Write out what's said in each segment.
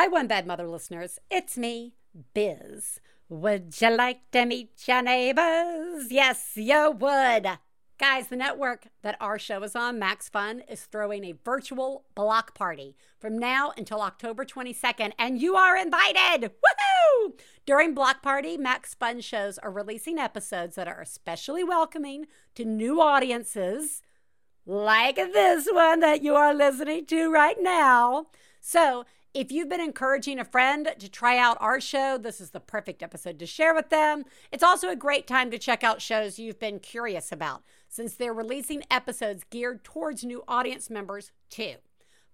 Hi, One Bad Mother listeners. It's me, Biz. Would you like to meet your neighbors? Yes, you would. Guys, the network that our show is on, Max Fun, is throwing a virtual block party from now until October 22nd, and you are invited! Woohoo! During Block Party, Max Fun shows are releasing episodes that are especially welcoming to new audiences, like this one that you are listening to right now. So, if you've been encouraging a friend to try out our show, this is the perfect episode to share with them. It's also a great time to check out shows you've been curious about, since they're releasing episodes geared towards new audience members too.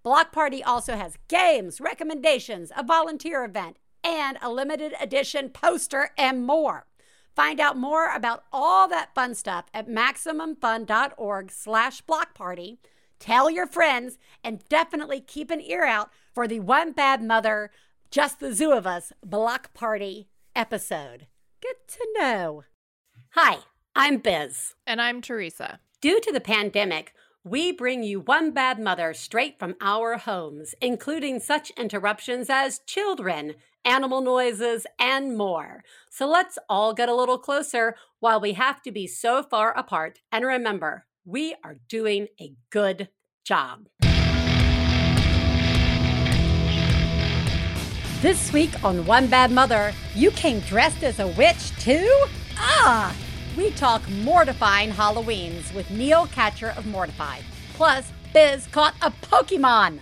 Block Party also has games, recommendations, a volunteer event, and a limited edition poster and more. Find out more about all that fun stuff at maximumfun.org slash block party. Tell your friends and definitely keep an ear out for the One Bad Mother, Just the Zoo of Us Block Party episode. Get to know. Hi, I'm Biz. And I'm Theresa. Due to the pandemic, we bring you One Bad Mother straight from our homes, including such interruptions as children, animal noises, and more. So let's all get a little closer while we have to be so far apart. And remember, we are doing a good job. This week on One Bad Mother, you came dressed as a witch too? Ah! We talk mortifying Halloweens with Neil Katcher of Mortified. Plus, Biz caught a Pokemon.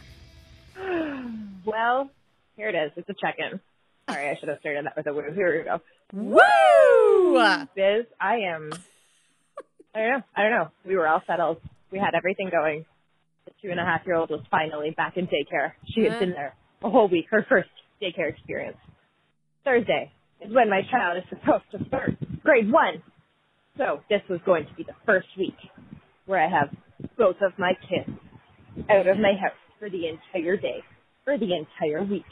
Well, here it is. It's a check-in. Sorry, I should have started that with a woo. Here we go. Woo! Biz, I am. I don't know. I don't know. We were all settled. We had everything going. The two and a half year old was finally back in daycare. She had been there a whole week. Her first daycare experience. Thursday is when my child is supposed to start grade one. So this was going to be the first week where I have both of my kids out of my house for the entire day, for the entire week.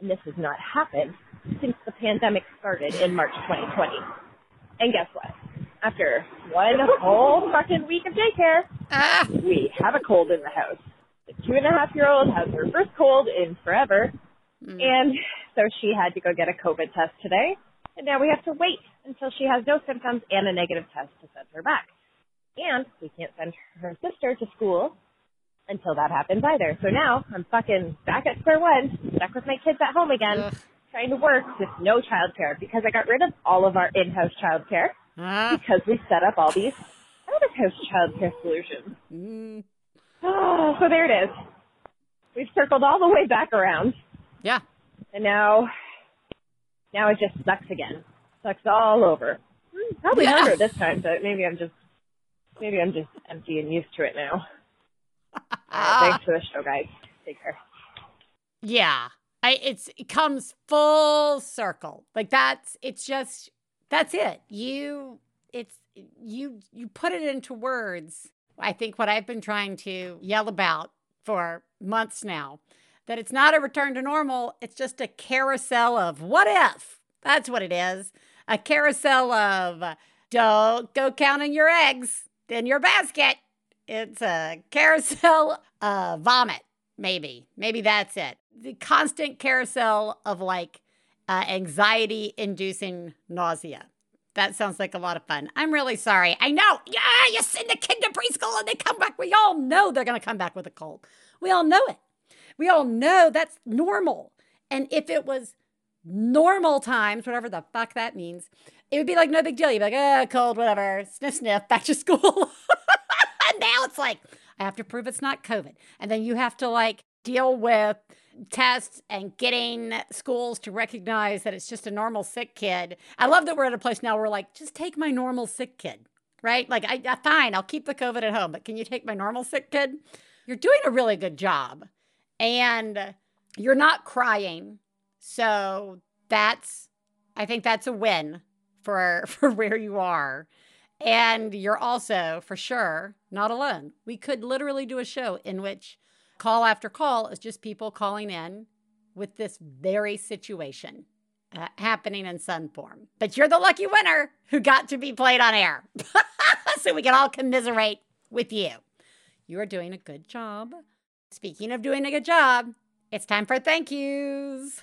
And this has not happened since the pandemic started in March 2020. And guess what? After one whole fucking week of daycare, Ah, we have a cold in the house. The two and a half year old has her first cold in forever. And so she had to go get a COVID test today. And now we have to wait until she has no symptoms and a negative test to send her back. And we can't send her sister to school until that happens either. So now I'm fucking back at square one, stuck with my kids at home again, Ugh. trying to work with no childcare because I got rid of all of our in-house childcare ah, because we set up all these out-of-house childcare solutions. mm, Oh, so there it is. We've circled all the way back around, yeah. and now, now it just sucks again. Sucks all over. Hmm, Probably Yeah. harder this time, but maybe I'm just, maybe I'm just empty and used to it now. Right, thanks for the show, guys. Take care. Yeah. I it's it comes full circle. Like that's it's just that's it. You it's you you put it into words. I think what I've been trying to yell about for months now that it's not a return to normal, it's just a carousel of what if. That's what it is. A carousel of don't go counting your eggs in your basket. It's a carousel of vomit maybe. Maybe that's it. The constant carousel of like uh, anxiety inducing nausea. That sounds like a lot of fun. I'm really sorry. I know. Yeah you send the kid to preschool and they come back. We all know they're going to come back with a cold. We all know it we all know that's normal and if it was normal times whatever the fuck that means it would be like no big deal you'd be like oh cold whatever sniff sniff back to school and now it's like I have to prove it's not COVID. And then you have to like deal with tests and getting schools to recognize that it's just a normal sick kid. I love that we're at a place now where like, just take my normal sick kid, right? Like, I, I fine, I'll keep the COVID at home, but can you take my normal sick kid? You're doing a really good job, and you're not crying. So that's, I think that's a win for for where you are. And you're also, for sure, not alone. We could literally do a show in which call after call is just people calling in with this very situation uh, happening in sun form. But you're the lucky winner who got to be played on air. so we can all commiserate with you. You are doing a good job. Speaking of doing a good job, It's time for thank yous.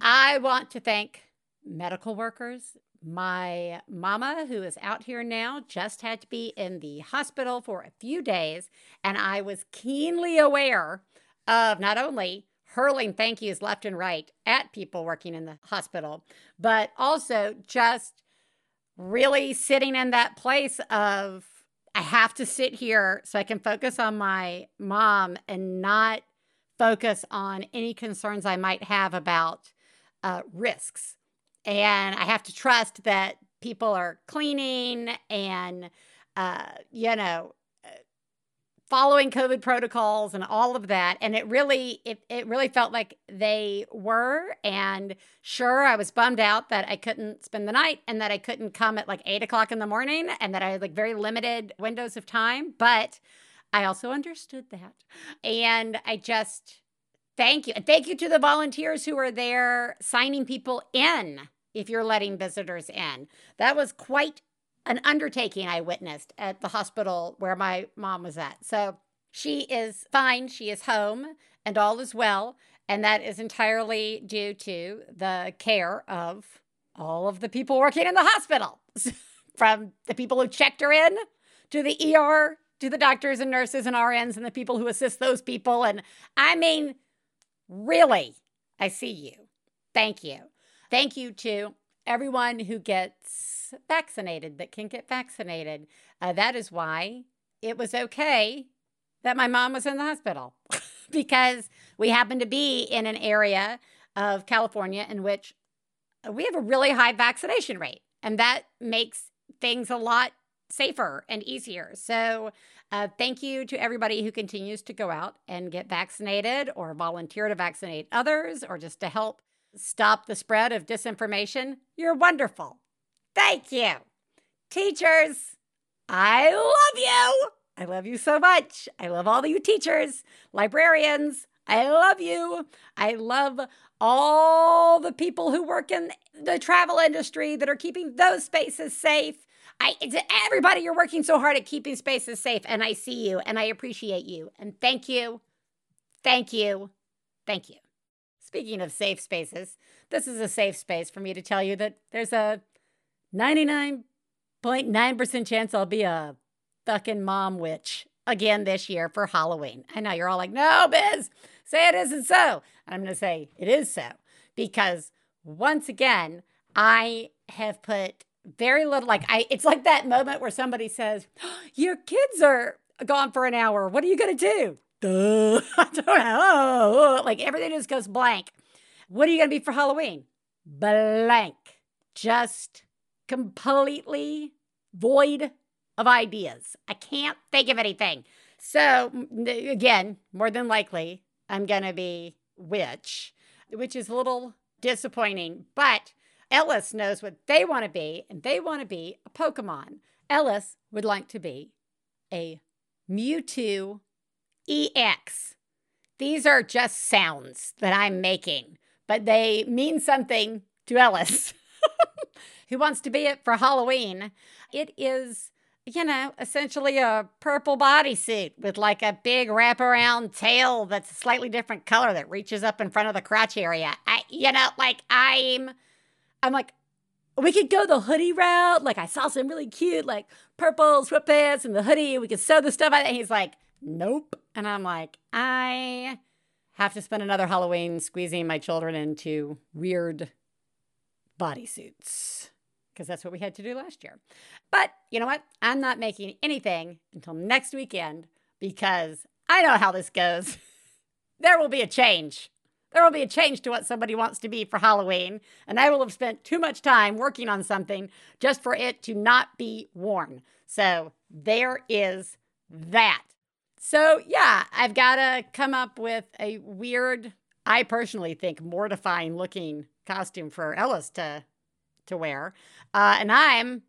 I want to thank medical workers. My mama, who is out here now, just had to be in the hospital for a few days. And I was keenly aware of not only hurling thank yous left and right at people working in the hospital, but also just really sitting in that place of I have to sit here so I can focus on my mom and not focus on any concerns I might have about uh, risks. And I have to trust that people are cleaning and, uh, you know, following COVID protocols and all of that. And it really, it, it really felt like they were. And sure, I was bummed out that I couldn't spend the night and that I couldn't come at like eight o'clock in the morning and that I had like very limited windows of time. But I also understood that. And I just thank you. And thank you to the volunteers who are there signing people in if you're letting visitors in. That was quite an undertaking I witnessed at the hospital where my mom was at. So she is fine. She is home and all is well. And that is entirely due to the care of all of the people working in the hospital, from the people who checked her in to the ER, to the doctors and nurses and RNs and the people who assist those people. And I mean, really, I see you. Thank you. Thank you to everyone who gets vaccinated that can get vaccinated. Uh, that is why it was okay that my mom was in the hospital because we happen to be in an area of California in which we have a really high vaccination rate, and that makes things a lot safer and easier. So, uh, thank you to everybody who continues to go out and get vaccinated or volunteer to vaccinate others or just to help stop the spread of disinformation. You're wonderful. Thank you. Teachers, I love you. I love you so much. I love all of you teachers, librarians. I love you. I love all the people who work in the travel industry that are keeping those spaces safe. I it's everybody you're working so hard at keeping spaces safe and I see you and I appreciate you. And thank you. Thank you. Thank you. Speaking of safe spaces, this is a safe space for me to tell you that there's a 99.9% chance I'll be a fucking mom witch again this year for Halloween. I know you're all like, no, Biz, say it isn't so. I'm going to say it is so because once again, I have put very little, like, I, it's like that moment where somebody says, your kids are gone for an hour. What are you going to do? Duh. I don't know. Like everything just goes blank. What are you going to be for Halloween? Blank. Just completely void of ideas. I can't think of anything. So, again, more than likely, I'm going to be witch, which is a little disappointing. But Ellis knows what they want to be, and they want to be a Pokemon. Ellis would like to be a Mewtwo EX. These are just sounds that I'm making, but they mean something to Ellis. who wants to be it for Halloween. It is, you know, essentially a purple bodysuit with like a big wraparound tail that's a slightly different color that reaches up in front of the crotch area. I, you know, like I'm, I'm like, we could go the hoodie route. Like I saw some really cute, like purple sweatpants and the hoodie. We could sew the stuff. And he's like, nope. And I'm like, I have to spend another Halloween squeezing my children into weird bodysuits because that's what we had to do last year. But you know what? I'm not making anything until next weekend because I know how this goes. there will be a change. There will be a change to what somebody wants to be for Halloween, and I will have spent too much time working on something just for it to not be worn. So there is that. So, yeah, I've got to come up with a weird, I personally think mortifying looking costume for Ellis to to wear. Uh, and I'm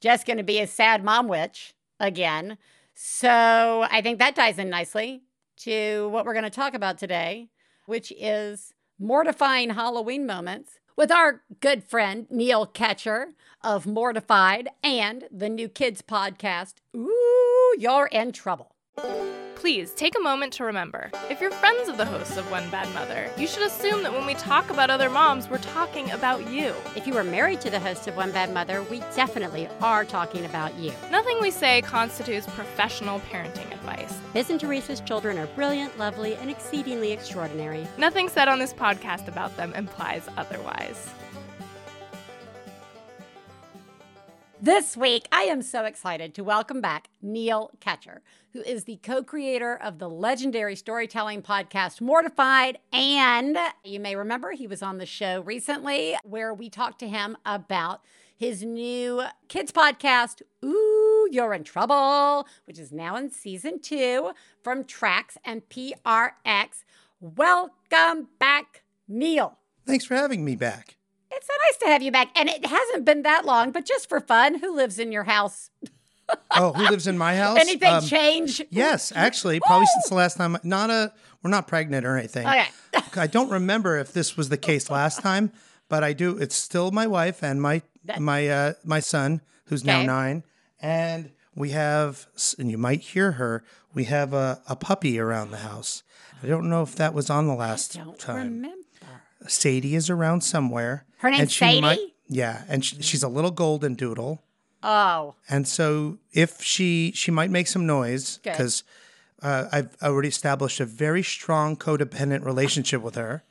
just going to be a sad mom witch again. So I think that ties in nicely to what we're going to talk about today, which is mortifying Halloween moments with our good friend Neil Katcher of Mortified and the New Kids podcast. Ooh, you're in trouble. Please take a moment to remember if you're friends of the hosts of One Bad Mother, you should assume that when we talk about other moms, we're talking about you. If you are married to the host of One Bad Mother, we definitely are talking about you. Nothing we say constitutes professional parenting advice. Biz and Theresa's children are brilliant, lovely, and exceedingly extraordinary. Nothing said on this podcast about them implies otherwise. This week, I am so excited to welcome back Neil Katcher, who is the co creator of the legendary storytelling podcast Mortified. And you may remember he was on the show recently where we talked to him about his new kids podcast, Ooh, You're in Trouble, which is now in season two from Trax and PRX. Welcome back, Neil. Thanks for having me back. It's so nice to have you back. And it hasn't been that long, but just for fun, who lives in your house? Oh, who lives in my house? Anything Um, change? Yes, actually, probably since the last time. Not a, we're not pregnant or anything. Okay. I don't remember if this was the case last time, but I do. It's still my wife and my my uh, my son, who's now nine, and we have, and you might hear her. We have a, a puppy around the house. I don't know if that was on the last Don't time. remember. Sadie is around somewhere. Her name's and she might- Sadie? yeah, and she, she's a little golden doodle. Oh, And so if she she might make some noise because uh, I've already established a very strong codependent relationship with her,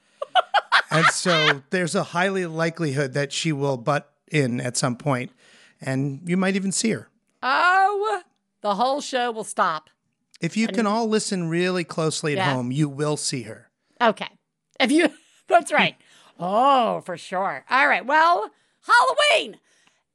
and so there's a highly likelihood that she will butt in at some point, and you might even see her. oh, the whole show will stop. If you can all listen really closely at Yeah. home, you will see her. Okay. If you, that's right. Oh, for sure. All right. Well, Halloween.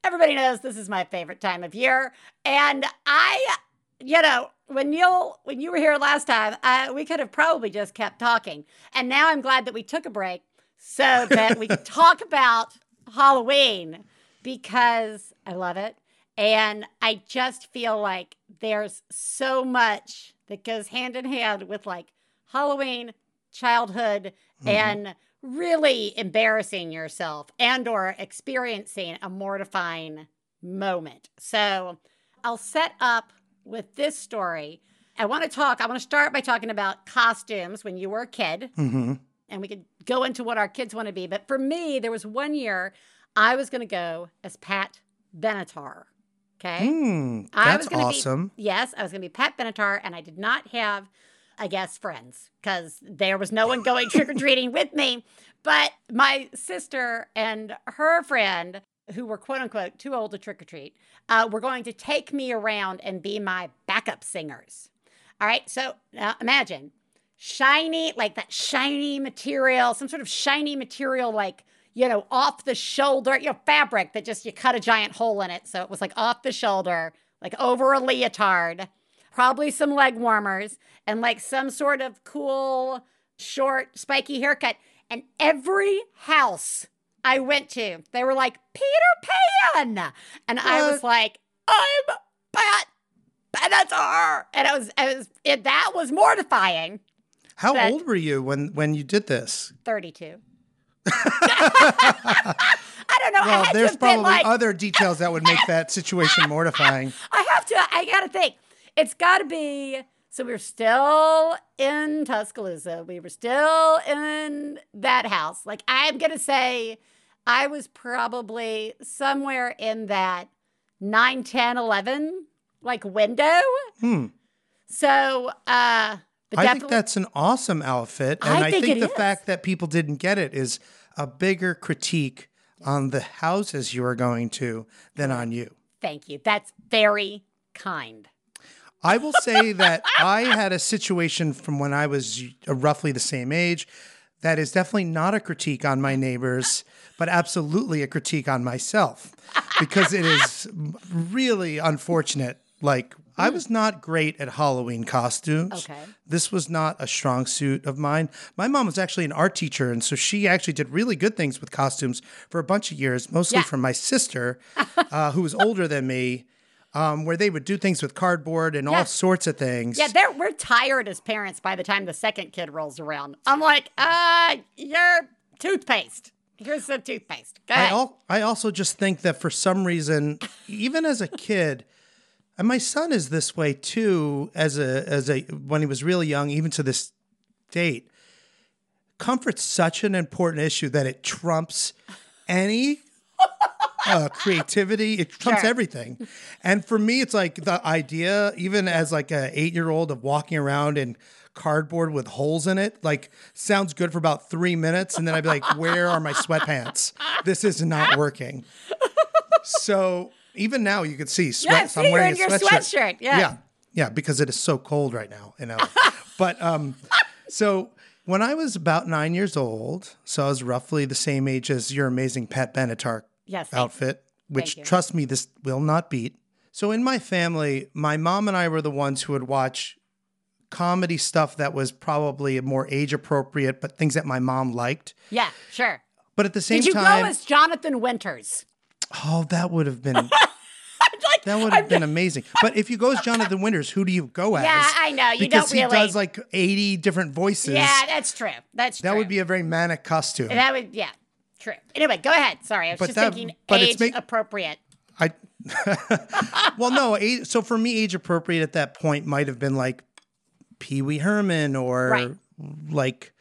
Everybody knows this is my favorite time of year. And I, you know, when Neil, when you were here last time, uh, we could have probably just kept talking. And now I'm glad that we took a break so that we could talk about Halloween because I love it. And I just feel like there's so much that goes hand in hand with like Halloween, childhood, and really embarrassing yourself and or experiencing a mortifying moment. So I'll set up with this story. I want to talk, I want to start by talking about costumes when you were a kid hmm and we could go into what our kids want to be. But for me, there was one year I was going to go as Pat Benatar. Okay. Mm, I that's was gonna awesome. Be, yes, I was going to be Pat Benatar, and I did not have, I guess, friends because there was no one going trick or treating with me. But my sister and her friend, who were quote unquote too old to trick or treat, uh, were going to take me around and be my backup singers. All right. So now imagine shiny, like that shiny material, some sort of shiny material, like, you know, off the shoulder, you know, fabric that just you cut a giant hole in it. So it was like off the shoulder, like over a leotard, probably some leg warmers, and like some sort of cool, short, spiky haircut. And every house I went to, they were like, Peter Pan. And I was uh-huh. like, I'm Pat Benatar. And it was, it was, it, that was mortifying. How that- old were you when when you did this? 32. I don't know. I Well, there's probably like, other details that would make that situation mortifying. I have to, I got to think. It's got to be, so we were still in Tuscaloosa. We were still in that house. Like, I'm going to say I was probably somewhere in that 9, 10, 11, like window. Hmm. So, uh, I think that's an awesome outfit, and I I, think think, the is. fact that people didn't get it is a bigger critique on the houses you are going to than on you. thank you. That's very kind. I will say that I had a situation from when I was roughly the same age that is definitely not a critique on my neighbors, but absolutely a critique on myself because it is really unfortunate. Like, I was not great at Halloween costumes. Okay. This was not a strong suit of mine. My mom was actually an art teacher, and so she actually did really good things with costumes for a bunch of years, mostly Yeah. from my sister, uh, who was older than me. Um, where they would do things with cardboard and Yeah. all sorts of things. Yeah, they're we're tired as parents by the time the second kid rolls around. I'm like, uh, your toothpaste. Here's some toothpaste. Go I, al- I also just think that for some reason, even as a kid, and my son is this way too, as a as a when he was really young, even to this date. Comfort's such an important issue that it trumps any uh, creativity. It trumps Sure. everything. And for me, it's like the idea, even as like a eight year old, of walking around in cardboard with holes in it, like sounds good for about three minutes, and then I'd be like, "Where are my sweatpants? This is not working." So even now, you can see sweat. see, you're in your sweatshirt. Yeah. yeah, yeah, because it is so cold right now You know, but um, so when I was about nine years old, so I was roughly the same age as your amazing Pat Benatar Yes, outfit, which trust me, this will not beat. So in my family, my mom and I were the ones who would watch comedy stuff that was probably more age appropriate, but things that my mom liked. Yeah, sure. But at the same time, Did you time, go as Jonathan Winters? oh, that would have been Like, that would have been amazing. But if you go as Jonathan Winters, who do you go as? Yeah, I know. You because don't he really. does like eighty different voices. yeah, that's true. That's that true. would be a very manic costume. That would, yeah, true. Anyway, go ahead. Sorry, I was But just that- thinking but it's age make- appropriate. I well, no. Age, so for me, age appropriate at that point might have been like Pee Wee Herman or Right. like,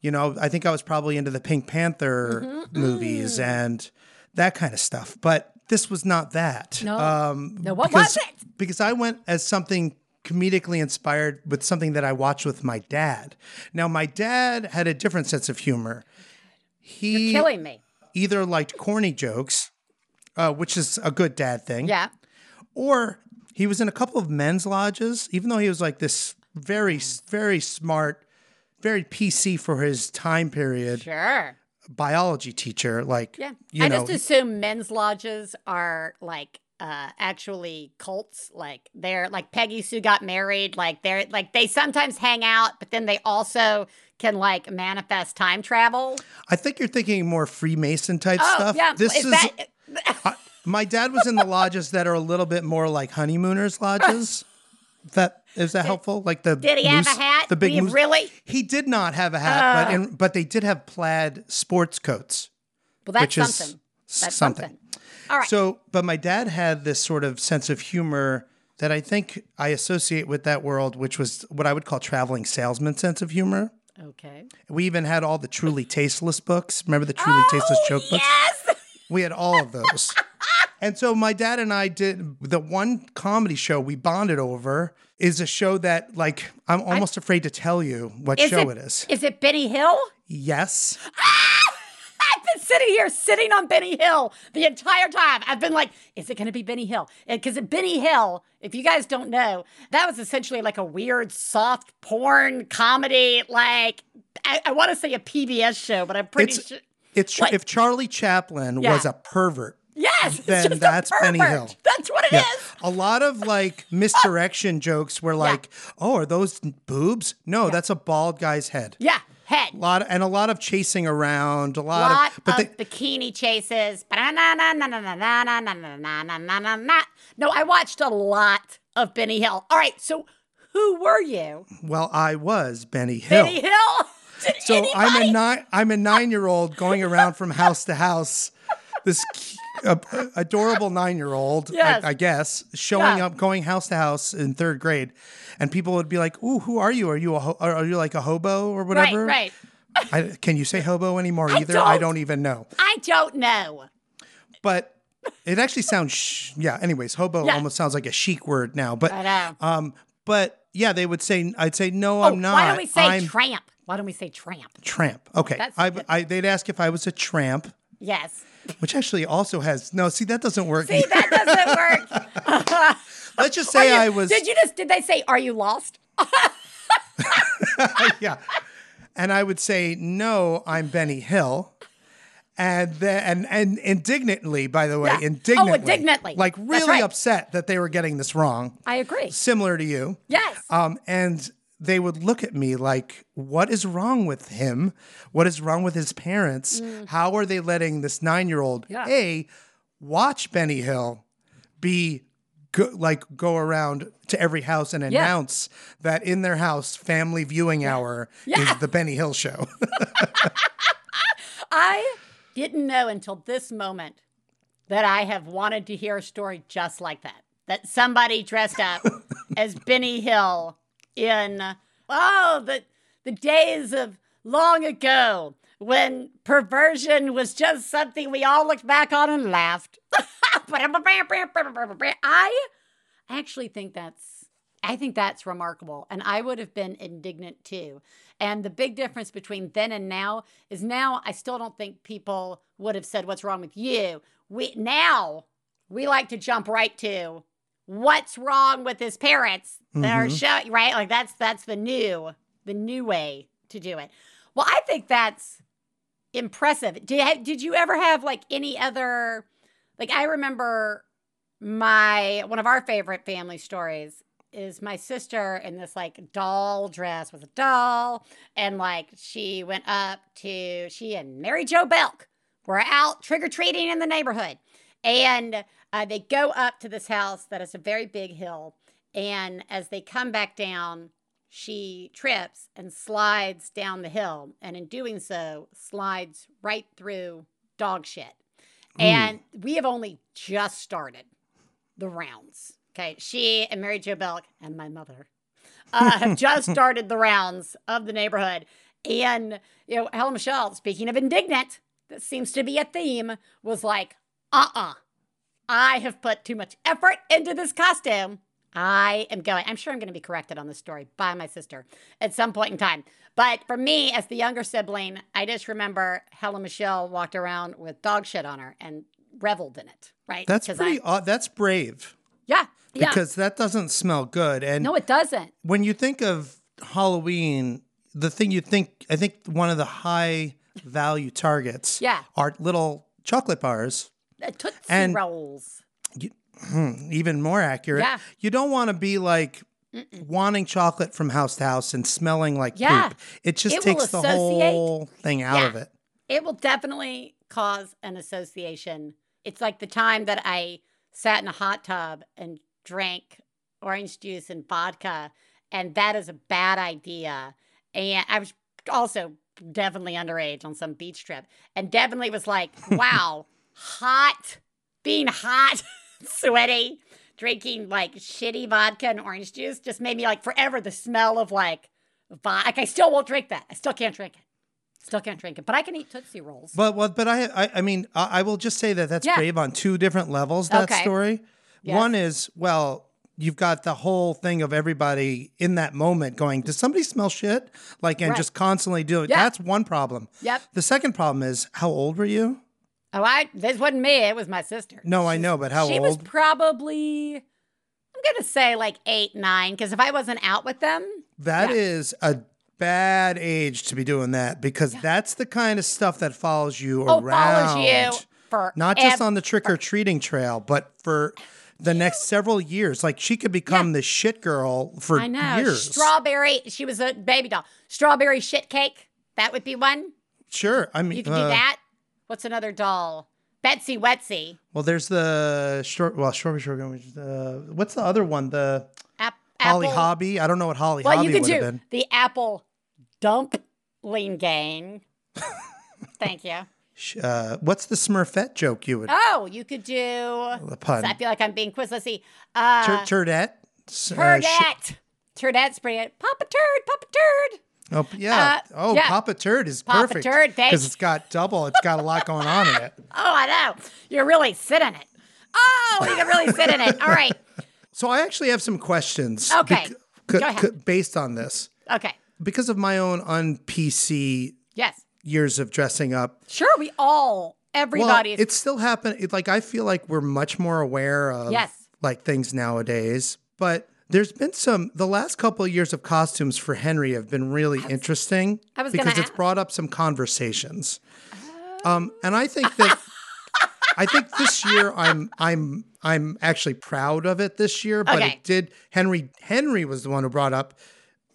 you know, I think I was probably into the Pink Panther Mm-hmm. movies and that kind of stuff. But this was not that. No. Um, No, what because, was it? Because I went as something comedically inspired with something that I watched with my dad. Now, my dad had a different sense of humor. He Killing me. either liked corny jokes, uh, which is a good dad thing, Yeah. or he was in a couple of men's lodges, even though he was like this very, very smart, very PC for his time period Sure. Biology teacher. Like, Yeah. you I know, just assume men's lodges are like uh actually cults. Like they're like Peggy Sue got married. Like they're like they sometimes hang out, but then they also can like manifest time travel. I think you're thinking more Freemason type Oh, stuff. yeah. This is, is. that I- my dad was in the lodges that are a little bit more like honeymooners lodges. that is that helpful? Like the Did he have a hat? The big moose- really? He did not have a hat, but in, but they did have plaid sports coats. Well, that's something. That's something. something. All right. So, but my dad had this sort of sense of humor that I think I associate with that world, which was what I would call traveling salesman sense of humor. okay. We even had all the truly tasteless books. Remember the truly tasteless oh, joke books? Oh, Yes. We had all of those. and so my dad and I did the one comedy show we bonded over is a show that like I'm almost afraid to tell you what show it, it is. Is it Benny Hill? Yes. Ah! I've been sitting here, sitting on Benny Hill the entire time. I've been like, is it going to be Benny Hill? Because Benny Hill, if you guys don't know, that was essentially like a weird soft porn comedy, like I, I want to say a PBS show, but I'm pretty It's sure. it's What? if Charlie Chaplin Yeah. was a pervert. Yes, it's then that's Benny. Hill. That's what it is. Yeah. A lot of like misdirection jokes were like, "Oh, are those boobs?" No, that's a bald guy's head. Yeah, head. A lot and a lot of chasing around, a lot, lot of but of they, bikini chases. No, I watched a lot of Benny Hill. All right, so who were you? well, I was Benny Hill. Benny Hill? Did So I'm a nine I'm a 9-year-old going around from house to house. This uh, adorable 9-year-old, Yes. I, I guess, showing Yeah. up going house to house in 3rd grade. And people would be like, "Ooh, who are you? Are you a ho- are you like a hobo or whatever?" right. Right. I, can you say hobo anymore I either? I don't. don't even know. I don't know. but it actually sounds sh- yeah anyways hobo Yeah. almost sounds like a chic word now but um but yeah they would say i'd say no Oh, i'm not why don't we say i'm tramp? Why don't we say tramp? tramp okay I. I they'd ask if i was a tramp Yes. Which actually also has no see that doesn't work See, that doesn't work. let's just say you- i was Did you just? Did they say? Are you lost? yeah and i would say no i'm benny hill and then and, and indignantly by the way Yeah. Oh, indignantly indignantly. like really right. upset that they were getting this wrong I agree. similar to you Yes. Um, and they would look at me like, what is wrong with him? What is wrong with his parents? How are they letting this nine year old, Mm. Yeah. A, watch Benny Hill, B, go, like go around to every house and Yeah. announce that in their house family viewing hour is the Benny Hill show. I didn't know until this moment that I have wanted to hear a story just like that. That somebody dressed up as Benny Hill in oh the the days of long ago when perversion was just something we all looked back on and laughed. I actually think that's I think that's remarkable. And I would have been indignant too. And the big difference between then and now is now I still don't think people would have said, What's wrong with you? We now we like to jump right to what's wrong with his parents that are mm-hmm. showing right? Like that's that's the new, the new way to do it. Well, I think that's impressive. Did did you ever have like any other like I remember my one of our favorite family stories is my sister in this like doll dress with a doll and like she went up to she and Mary Jo Belk were out trick or treating in the neighborhood and uh, they go up to this house that is a very big hill and as they come back down she trips and slides down the hill and in doing so slides right through dog shit and we have only just started the rounds. Okay. She and Mary Jo Belk and my mother uh, have just started the rounds of the neighborhood. And, you know, Helen Michelle, speaking of indignant, that seems to be a theme, was like, uh uh I have put too much effort into this costume. I am going. I'm sure I'm going to be corrected on this story by my sister at some point in time. But for me, as the younger sibling, I just remember Helen Michelle walked around with dog shit on her and reveled in it. Right? That's pretty. I, odd. that's brave yeah. Yeah. because that doesn't smell good. And no, it doesn't. when you think of Halloween, the thing you think, I think one of the high value targets Yeah. are little chocolate bars. Uh, Tootsie And- Rolls. even more accurate. Yeah. You don't want to be like wanting chocolate from house to house and smelling like Yeah. poop. It just It takes the whole thing out Yeah. of it. It will definitely cause an association. It's like the time that I sat in a hot tub and drank orange juice and vodka, and that is a bad idea. And I was also definitely underage on some beach trip, and definitely was like, wow, hot, being hot, sweaty, drinking like shitty vodka and orange juice just made me like forever the smell of like, vo- like I still won't drink that. I still can't drink it. Still can't drink it, but I can eat Tootsie Rolls. But well, but I, I, I mean, I, I will just say that that's Yeah. brave on two different levels. That Okay. story. Yes. One is well, you've got the whole thing of everybody in that moment going, "Does somebody smell shit?" Like, and Right. just constantly doing. Yeah. That's one problem. Yep. The second problem is how old were you? Oh, I this wasn't me. It was my sister. No, I know, but how old was she old? was probably. I'm gonna say like eight, nine, because if I wasn't out with them, That Yeah. is a bad age to be doing that because that's the kind of stuff that follows you oh, around. follows you for Not just on the trick or treating trail, but for the next several years. Like she could become the shit girl for I know years. strawberry. She was a baby doll. Strawberry shit cake. That would be one. sure. I mean, You could uh, do that. What's another doll? Betsy Wetsy. Well, there's the short. Well, strawberry shortcake. the- what's the other one? The Ap- Holly apple- Hobbie. I don't know what Holly Well, Hobbie you could would have do been. the apple dumpling gang. Thank you. Uh, what's the Smurfette joke you would? Oh, you could do. the pun. I feel like I'm being quiz. Let's see. Uh, Tur- Turdette. S- uh, sh- Turdette. Turdette's pretty good. Papa Turd, Papa Turd. Oh yeah. Uh, oh, yeah. Papa Turd is Papa perfect. Turd, thanks. because it's got double. It's got a lot going on in it. Oh, I know. You're really sitting in it. Oh, you can really sit in it. All right. So I actually have some questions. Okay. c- Go ahead. c- based on this, Okay. because of my own un PC Yes. years of dressing up. Sure. We all, everybody. Well, it's still happening. It, like I feel like we're much more aware of Yes. like things nowadays. But there's been some. The last couple of years of costumes for Henry have been really interesting I was because it's ask. brought up some conversations. Um, and I think that I think this year I'm I'm I'm actually proud of it this year. But Okay. it did Henry Henry was the one who brought up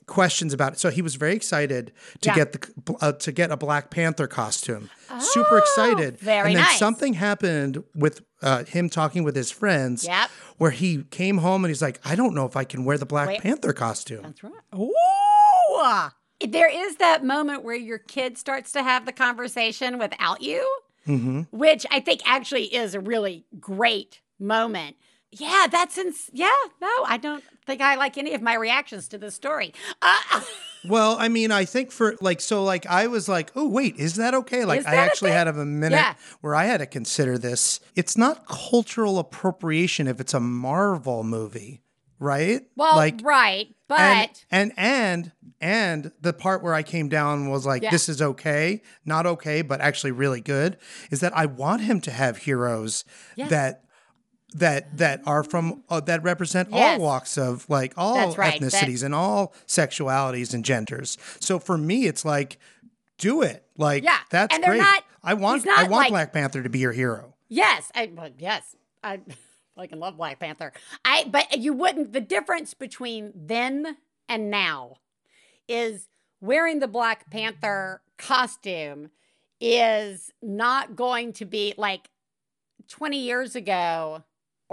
questions about it. So he was very excited to Yeah. get the uh, to get a Black Panther costume. Super excited. Oh, very and then nice. something happened with uh, him talking with his friends. Yep. Where he came home and he's like, I don't know if I can wear the Black Wait. Panther costume. That's right. Ooh. There is that moment where your kid starts to have the conversation without you, Mm-hmm. which I think actually is a really great moment. Yeah, that's ins- yeah. No, I don't think I like any of my reactions to this story. Uh, Well, I mean, I think for like, so like, I was like, oh, wait, is that okay? Like, I that a actually had a minute Yeah. where I had to consider this. It's not cultural appropriation if it's a Marvel movie, right? well, like, right, but and, and and and the part where I came down was like, Yeah. this is okay, not okay, but actually really good. Is that I want him to have heroes Yes. that that that are from uh, that represent Yes. all walks of like all right, that- ethnicities and all sexualities and genders. So for me, it's like, do it. Like Yeah, that's and they're great. not- I want not I want like- Black Panther to be your hero. Yes, I yes, I fucking love Black Panther. I but you wouldn't. The difference between then and now is wearing the Black Panther costume is not going to be like 20 years ago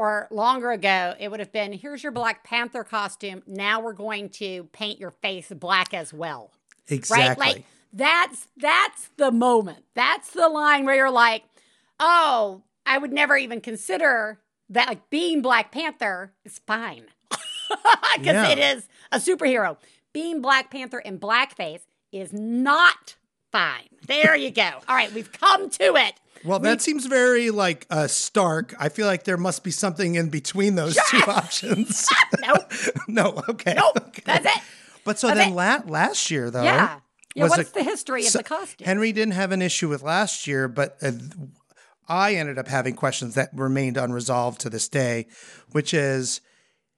or longer ago, it would have been here's your Black Panther costume. Now we're going to paint your face black as well Exactly. right like that's that's the moment that's the line where you're like oh i would never even consider that like being black panther is fine because Yeah. it is a superhero being black panther in blackface is not fine there you go all right we've come to it Well, that seems very like uh, stark. I feel like there must be something in between those two options. nope no, okay. nope okay. that's it But so That's then it. la- last year, though, yeah yeah what's a- the history of the costume Henry didn't have an issue with last year, but uh, I ended up having questions that remained unresolved to this day, which is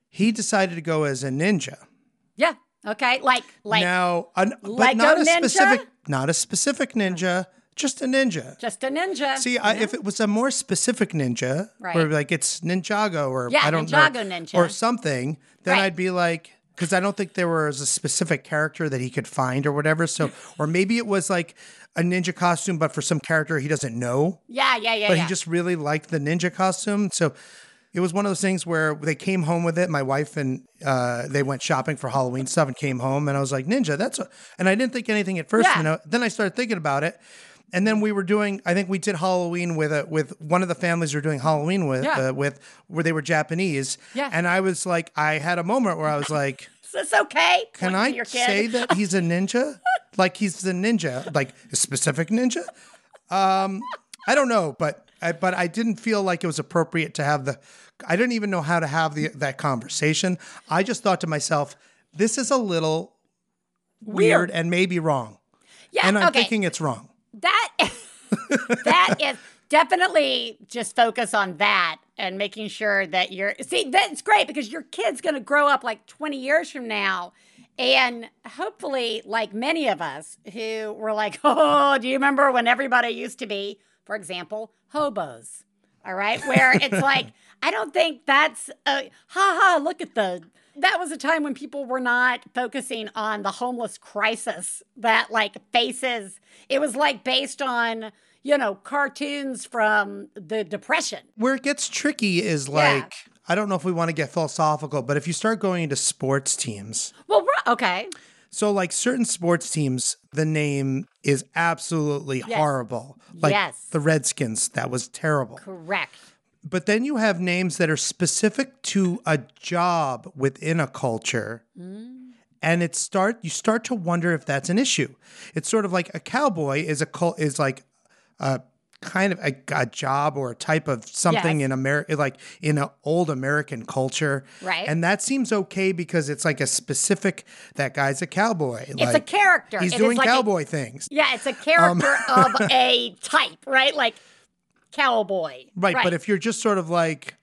he decided to go as a ninja. yeah okay like like now, an, but not a ninja? specific, not a specific ninja, just a ninja. just a ninja See, I, if it was a more specific ninja, Right. where like it's Ninjago or Yeah, I don't Ninjago know, ninja. or something, then Right. I'd be like, because I don't think there was a specific character that he could find or whatever. So, or maybe it was like a ninja costume, but for some character he doesn't know, yeah yeah yeah but yeah he just really liked the ninja costume. So. It was one of those things where they came home with it. My wife and uh, they went shopping for Halloween stuff and came home, and I was like, "Ninja, that's." A... And I didn't think anything at first. Yeah. You know, then I started thinking about it, and then we were doing. I think we did Halloween with a with one of the families we were doing Halloween with Yeah. uh, with where they were Japanese. Yeah. And I was like, I had a moment where I was like, Is this okay? "Can Point I say that he's a ninja? like he's the ninja, like a specific ninja?" Um, I don't know, but I, but I didn't feel like it was appropriate to have the. I didn't even know how to have the that conversation. I just thought to myself, "This is a little weird, Weird. and maybe wrong," Yeah, and I'm okay. thinking it's wrong. that that is definitely just focus on that and making sure that you're see that's great because your kid's going to grow up like 20 years from now and hopefully like many of us who were like oh do you remember when everybody used to be for example hobos all right? Where it's like i don't think that's a ha ha look at the that was a time when people were not focusing on the homeless crisis that like faces it was like based on you know cartoons from the depression. Where it gets tricky is like I don't know if we want to get philosophical, but if you start going into sports teams, well okay so like certain sports teams, the name is absolutely Yes. horrible. Like Yes. the Redskins, that was terrible. correct But then you have names that are specific to a job within a culture. Mm. And it start you start to wonder if that's an issue. It's sort of like a cowboy is a cult is like a kind of a, a job or a type of something Yes. in America like in an old American culture. Right. And that seems okay because it's like a specific that guy's a cowboy. it's a character He's It doing like a- cowboy things. yeah it's a Um, character of a type right like cowboy Right, but if you're just sort of like,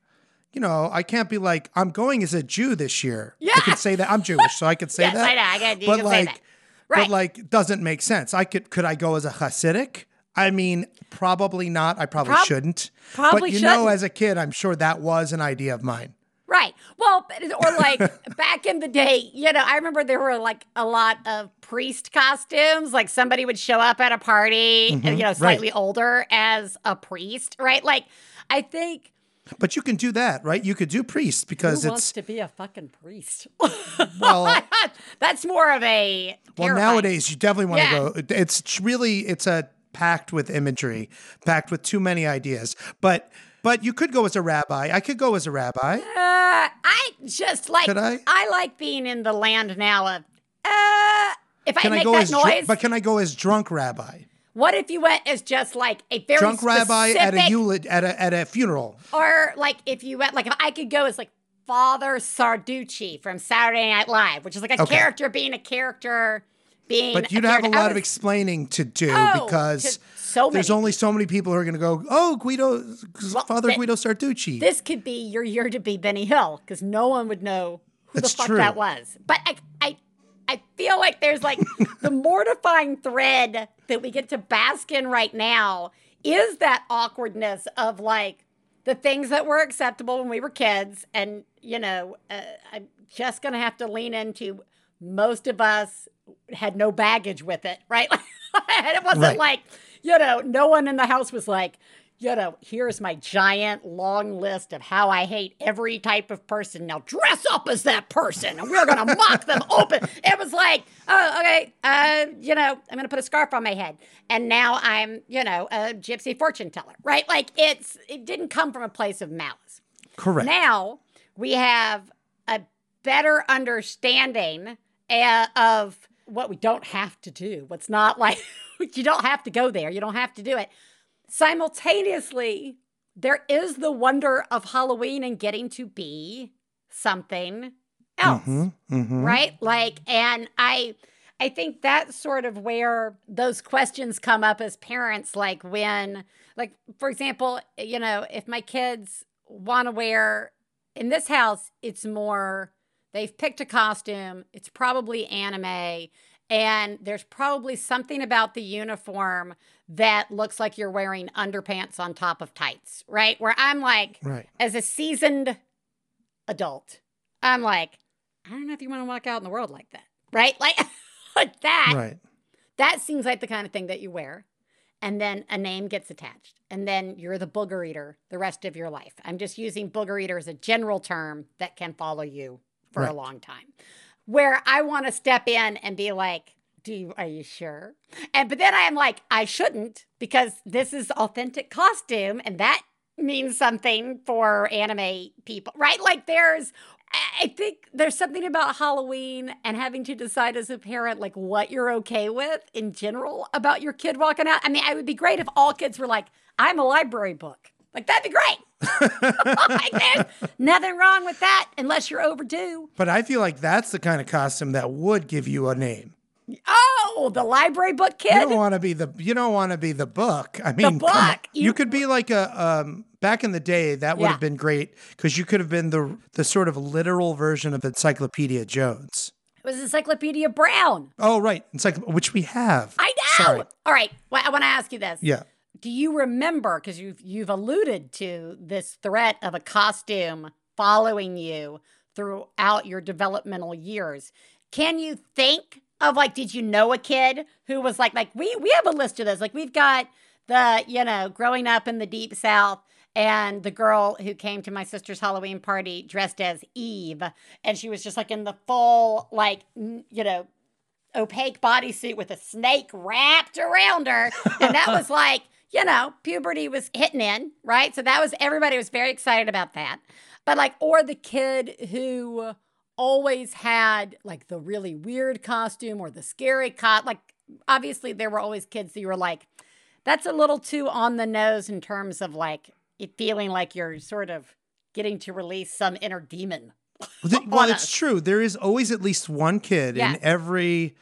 you know, I can't be like, I'm going as a Jew this year. Yeah. I Yeah. say that I'm Jewish, so I could say Yes, that. I know, I you but can say like, that. Right. but like, doesn't make sense. I could, could I go as a Hasidic? I mean, probably not. I probably Prob- shouldn't. probably but you know, shouldn't. as a kid, I'm sure that was an idea of mine. Right. Well, or like back in the day, you know, I remember there were like a lot of priest costumes. Like somebody would show up at a party, and, mm-hmm. you know, slightly older as a priest, right? Like, I think But you can do that, right? You could do priest because who it's wants to be a fucking priest? well, That's more of a well nowadays you definitely want to Yeah. go. It's really it's a packed with imagery, packed with too many ideas. But but you could go as a rabbi. I could go as a rabbi. Uh, I just like Could I? I like being in the land now of uh if Can I I, make go that as noise. dr- but can I go as drunk rabbi? what if you went as just like a very Drunk rabbi at a eulid at a at a funeral. Or like if you went like if I could go as like Father Sarducci from Saturday Night Live, which is like a Okay. character being a character being But you'd have a lot of explaining to do Oh, because to so there's only so many people who are going to go, oh, Guido, Father Guido Sarducci. this could be your year to be Benny Hill because no one would know who That's the fuck true. that was. But I, I, I feel like there's like the mortifying thread that we get to bask in right now is that awkwardness of like the things that were acceptable when we were kids, and you know, uh, I'm just gonna have to lean into. Most of us had no baggage with it, right? and it wasn't Right. like you know, no one in the house was like, you know, here's my giant long list of how I hate every type of person. Now dress up as that person and we're going to mock them open. It was like, oh, okay, uh, you know, I'm going to put a scarf on my head. And now I'm, you know, a gypsy fortune teller, right? Like it's, it didn't come from a place of malice. Correct. Now we have a better understanding uh, of what we don't have to do. What's not like you don't have to go there. You don't have to do it. Simultaneously, there is the wonder of Halloween and getting to be something else Mhm, mhm. right like and i i think that's sort of where those questions come up as parents like when like for example you know if my kids want to wear in this house it's more they've picked a costume it's probably anime and there's probably something about the uniform that looks like you're wearing underpants on top of tights right where i'm like Right. as a seasoned adult, I'm like, I don't know if you want to walk out in the world like that, right? Like, like that. Right. That seems like the kind of thing that you wear. And then a name gets attached. And then you're the booger eater the rest of your life. I'm just using booger eater as a general term that can follow you for a long time. Where I want to step in and be like, do you, are you sure? And but then I am like, I shouldn't because this is authentic costume and that means something for anime people, right? Like there's I- I think there's something about Halloween and having to decide as a parent like what you're okay with in general about your kid walking out. I mean, it would be great if all kids were like, I'm a library book. Like that'd be great. like there's nothing wrong with that unless you're overdue. But I feel like that's the kind of costume that would give you a name. Oh, the library book kid. You don't want to be the you don't want to be the book. I mean, on. book. You, You- could be like a um back in the day that would Yeah. have been great because you could have been the the sort of literal version of Encyclopedia Jones. it was Encyclopedia Brown. Oh right, Encycl- which we have. I know. Sorry. All right. Well, I want to ask you this. Yeah. Do you remember because you've you've alluded to this threat of a costume following you throughout your developmental years? Can you think of like did you know a kid who was like like we we have a list of those. Like we've got the, you know, growing up in the deep south and the girl who came to my sister's Halloween party dressed as Eve and she was just like in the full like you know opaque bodysuit with a snake wrapped around her. And that was like, you know, puberty was hitting in, right? So that was everybody was very excited about that. But like, or the kid who always had like the really weird costume or the scary cot. Like, obviously, there were always kids who were like, that's a little too on the nose in terms of like it feeling like you're sort of getting to release some inner demon. Well, well, it's true. There is always at least one kid Yes. in every.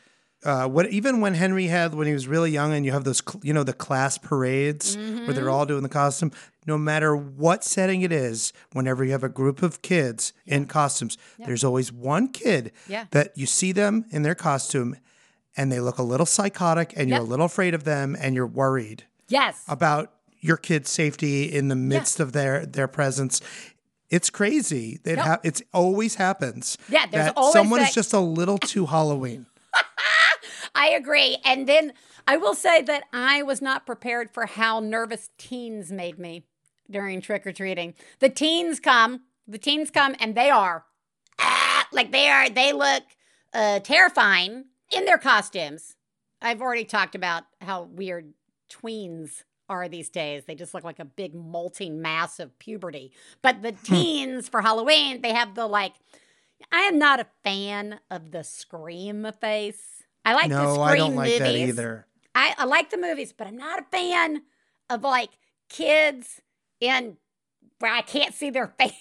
Uh, what even when Henry had when he was really young, and you have those, you know, the class parades where Mm-hmm. they're all doing the costume. No matter what setting it is, whenever you have a group of kids in costumes, there's always one kid Yeah. that you see them in their costume, and they look a little psychotic, and you're a little afraid of them, and you're worried Yes. about your kid's safety in the midst of their their presence. It's crazy. It ha- it's always happens. Yeah, there's that always someone that- is just a little too Halloween. I agree. And then I will say that I was not prepared for how nervous teens made me during trick or treating. The teens come, the teens come, and they are ah, like they are. They look uh, terrifying in their costumes. I've already talked about how weird tweens are these days. They just look like a big molting mass of puberty. But the teens for Halloween, they have the like. I am not a fan of the scream face. I like the no, scream I don't like movies. that either. I, I like the movies, but I'm not a fan of like kids in where I can't see their face.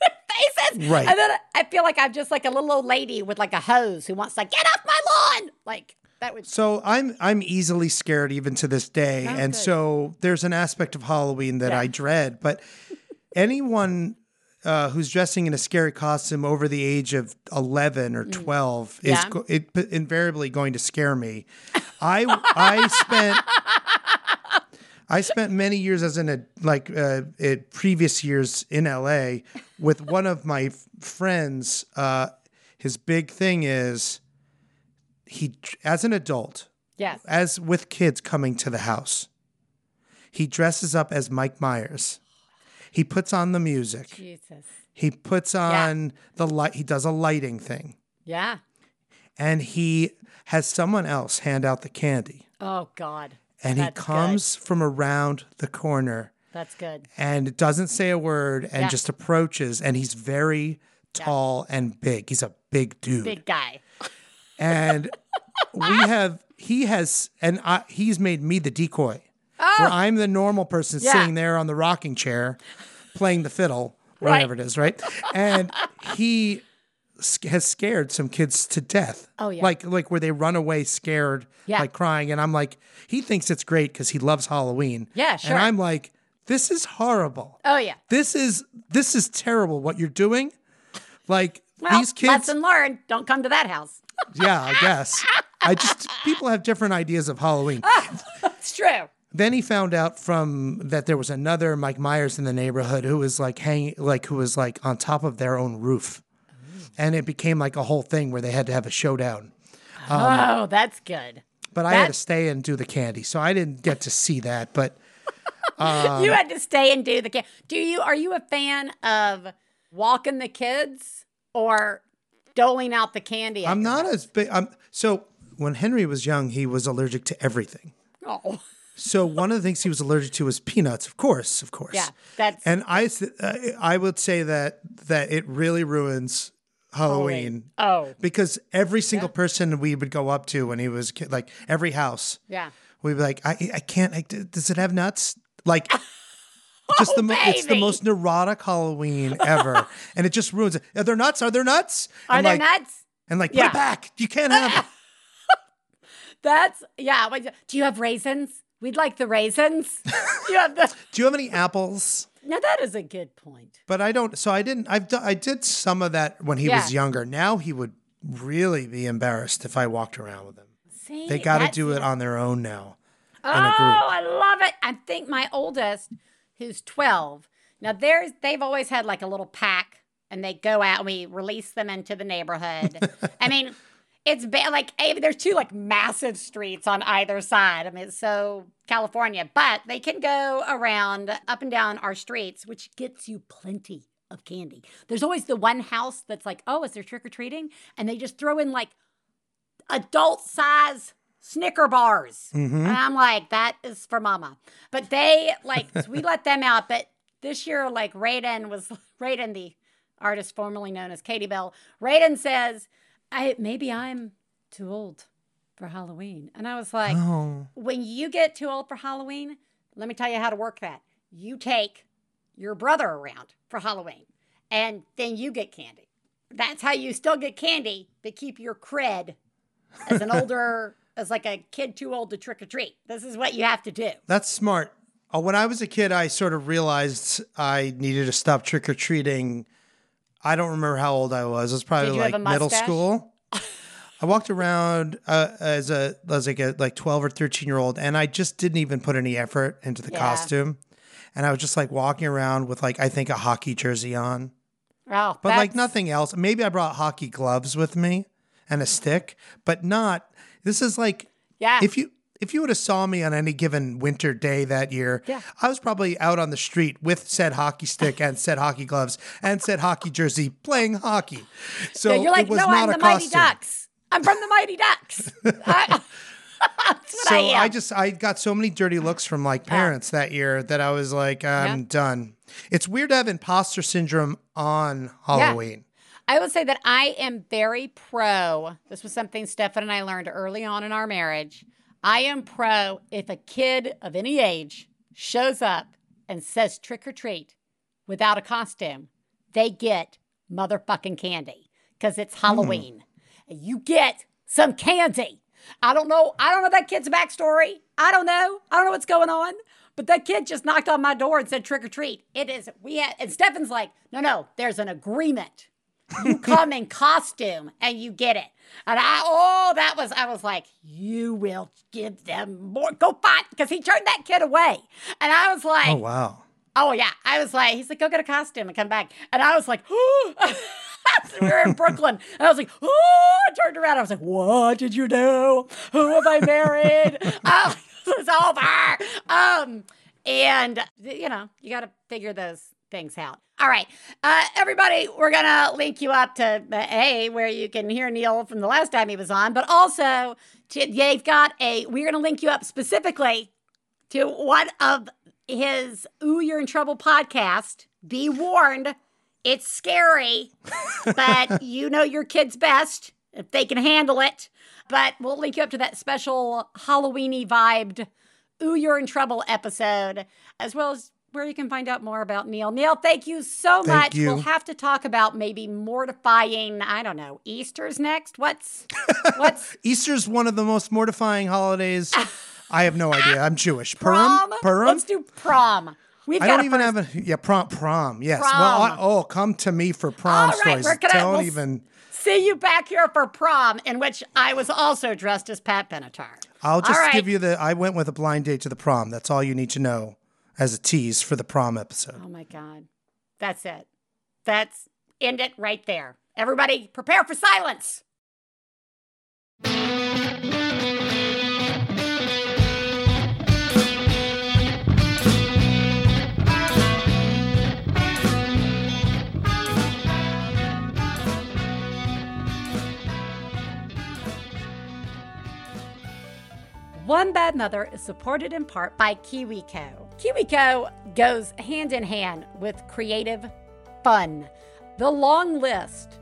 faces. Right. And then I feel like I'm just like a little old lady with like a hose who wants to get off my lawn. Like that would So I'm I'm easily scared even to this day, Oh, and good. so there's an aspect of Halloween that Yeah. I dread. But anyone uh, who's dressing in a scary costume over the age of 11 or 12 is Mm. Yeah. go- it, p- invariably going to scare me. I I spent I spent many years as in a like uh, it, previous years in LA with one of my f- friends. Uh, his big thing is he as an adult yes. as with kids coming to the house. He dresses up as Mike Myers. He puts on the music. Jesus. He puts on the light. He does a lighting thing, Yeah. and he has someone else hand out the candy. Oh God. And That's he good. comes from around the corner That's good. and doesn't say a word and Yeah. just approaches. And he's very tall and big. He's a big dude. Big guy. and we have he has and I, he's made me the decoy Oh. where i'm the normal person Oh. Yeah. sitting there on the rocking chair playing the fiddle Right. whatever it is right and he has scared some kids to death Oh, yeah. like like where they run away scared Yeah. like crying and i'm like he thinks it's great because he loves halloween Yeah, sure. and i'm like this is horrible Oh yeah. this is this is terrible what you're doing like Well, these kids lesson learned. Don't come to that house. yeah, I guess. I just people have different ideas of Halloween. Ah, it's true. Then he found out from that there was another Mike Myers in the neighborhood who was like hanging like who was like on top of their own roof. And it became like a whole thing where they had to have a showdown. Um, oh, that's good. But I had to stay and do the candy. So I didn't get to see that, but uh, you had to stay and do the candy. Do you are you a fan of walking the kids or doling out the candy? I'm not as big I'm so when Henry was young, he was allergic to everything. Oh, So one of the things he was allergic to was peanuts, of course, of course. yeah. That's And I, uh, I would say that that it really ruins Halloween Oh, because every single person we would go up to when he was kid, like every house, yeah. we'd be like, I, I can't. I, does it have nuts? Like, just the mo- it's the most neurotic Halloween ever, and it just ruins it. Are there nuts? Are there nuts? Are and there like, nuts? And like, put Yeah. it back. You can't have. That's yeah. Do you have raisins? We'd like the raisins. you have the. Do you have any apples? Now that is a good point. But I don't. So I didn't. I've done. I did some of that when he was younger. Now he would really be embarrassed if I walked around with him. See, They got to that's- do it on their own now. Oh, a group. I love it. I think my oldest, who's 12, now there's they've always had like a little pack and they go out and we release them into the neighborhood. I mean, it's ba- like eh, there's two like massive streets on either side. I mean, it's so California, but they can go around up and down our streets, which gets you plenty of candy. There's always the one house that's like, oh, is there trick or treating? And they just throw in like adult size Snicker bars. And I'm like, that is for mama. But they like we let them out. But this year, like Raiden was Raiden, the artist formerly known as Katie Bell. Raiden says, I maybe I'm too old for Halloween. And I was like, Oh, when you get too old for Halloween, let me tell you how to work that. You take your brother around for Halloween, and then you get candy. That's how you still get candy, but keep your cred as an older, as like a kid too old to trick or treat. This is what you have to do. that's smart. Uh, when I was a kid, I sort of realized I needed to stop trick or treating. I don't remember how old I was. It was probably Did you have like middle school. I walked around uh, as a as like a like twelve or thirteen year old, and I just didn't even put any effort into the Yeah. costume. and I was just like walking around with like I think a hockey jersey on, Oh, but like nothing else. Maybe I brought hockey gloves with me and a stick, but not. This is like Yeah. if you if you would have saw me on any given winter day that year, Yeah. I was probably out on the street with said hockey stick and said hockey gloves and said hockey jersey playing hockey. So Yeah, you're like, it was no, not I'm a the Mighty. Ducks. I'm from the Mighty Ducks. I, that's what So I am. I just I got so many dirty looks from like parents that year that I was like, I'm Yeah. done. It's weird to have imposter syndrome on Halloween. I will say that I am very pro. This was something Stefan and I learned early on in our marriage. I am pro if a kid of any age shows up and says trick or treat without a costume, they get motherfucking candy because it's hmm. Halloween. And you get some candy. I don't know. I don't know that kid's backstory. I don't know. I don't know what's going on. But that kid just knocked on my door and said trick or treat. It is we had and Stefan's like, no, no, there's an agreement. You come in costume and you get it. And I oh, that was I was like, you will give them more. Go find because he turned that kid away. And I was like, Oh wow. Oh yeah, I was like, he's like, go get a costume and come back, and I was like, we were in Brooklyn, and I was like, oh, I turned around, I was like, what did you do? Who have I married? oh, it's over. Um, and you know, you got to figure those things out. All right, uh, everybody, we're gonna link you up to uh, a where you can hear Neil from the last time he was on, but also to, they've got a. We're gonna link you up specifically to one of his Ooh, You're in Trouble podcast. Be warned, it's scary, but you know your kids best if they can handle it. But we'll link you up to that special Halloweeny vibed Ooh, You're in Trouble episode, as well as where you can find out more about Neil. Neil, thank you so Thank much. you. We'll have to talk about maybe mortifying, I don't know, Easter's next. What's what's Easter's one of the most mortifying holidays. I have no idea. I'm Jewish. prom? Purim? Purim? Let's do prom. We've I got don't even first- have a yeah prom prom yes well I, oh come to me for prom All right, stories we're gonna- don't we'll even see you back here for prom, in which I was also dressed as Pat Benatar. I'll just right. give you the I went with a blind date to the prom that's all you need to know as a tease for the prom episode Oh my God. That's it. That's end it right there. Everybody, prepare for silence. One Bad Mother is supported in part by KiwiCo. KiwiCo goes hand in hand with creative fun. The long list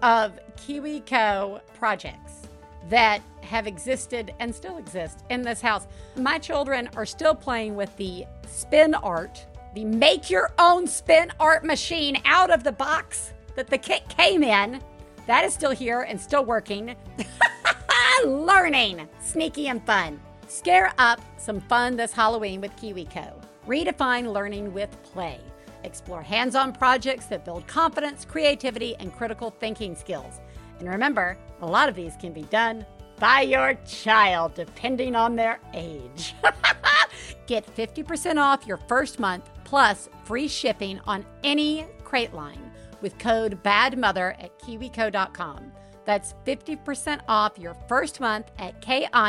of KiwiCo projects that have existed and still exist in this house. My children are still playing with the spin art, the make your own spin art machine out of the box that the kit came in. That is still here and still working. Learning, sneaky and fun. Scare up some fun this Halloween with KiwiCo. Redefine learning with play. Explore hands on projects that build confidence, creativity, and critical thinking skills. And remember, a lot of these can be done by your child, depending on their age. Get 50% off your first month plus free shipping on any crate line with code BADMOTHER at kiwico.com. That's 50% off your first month at kiwico.com,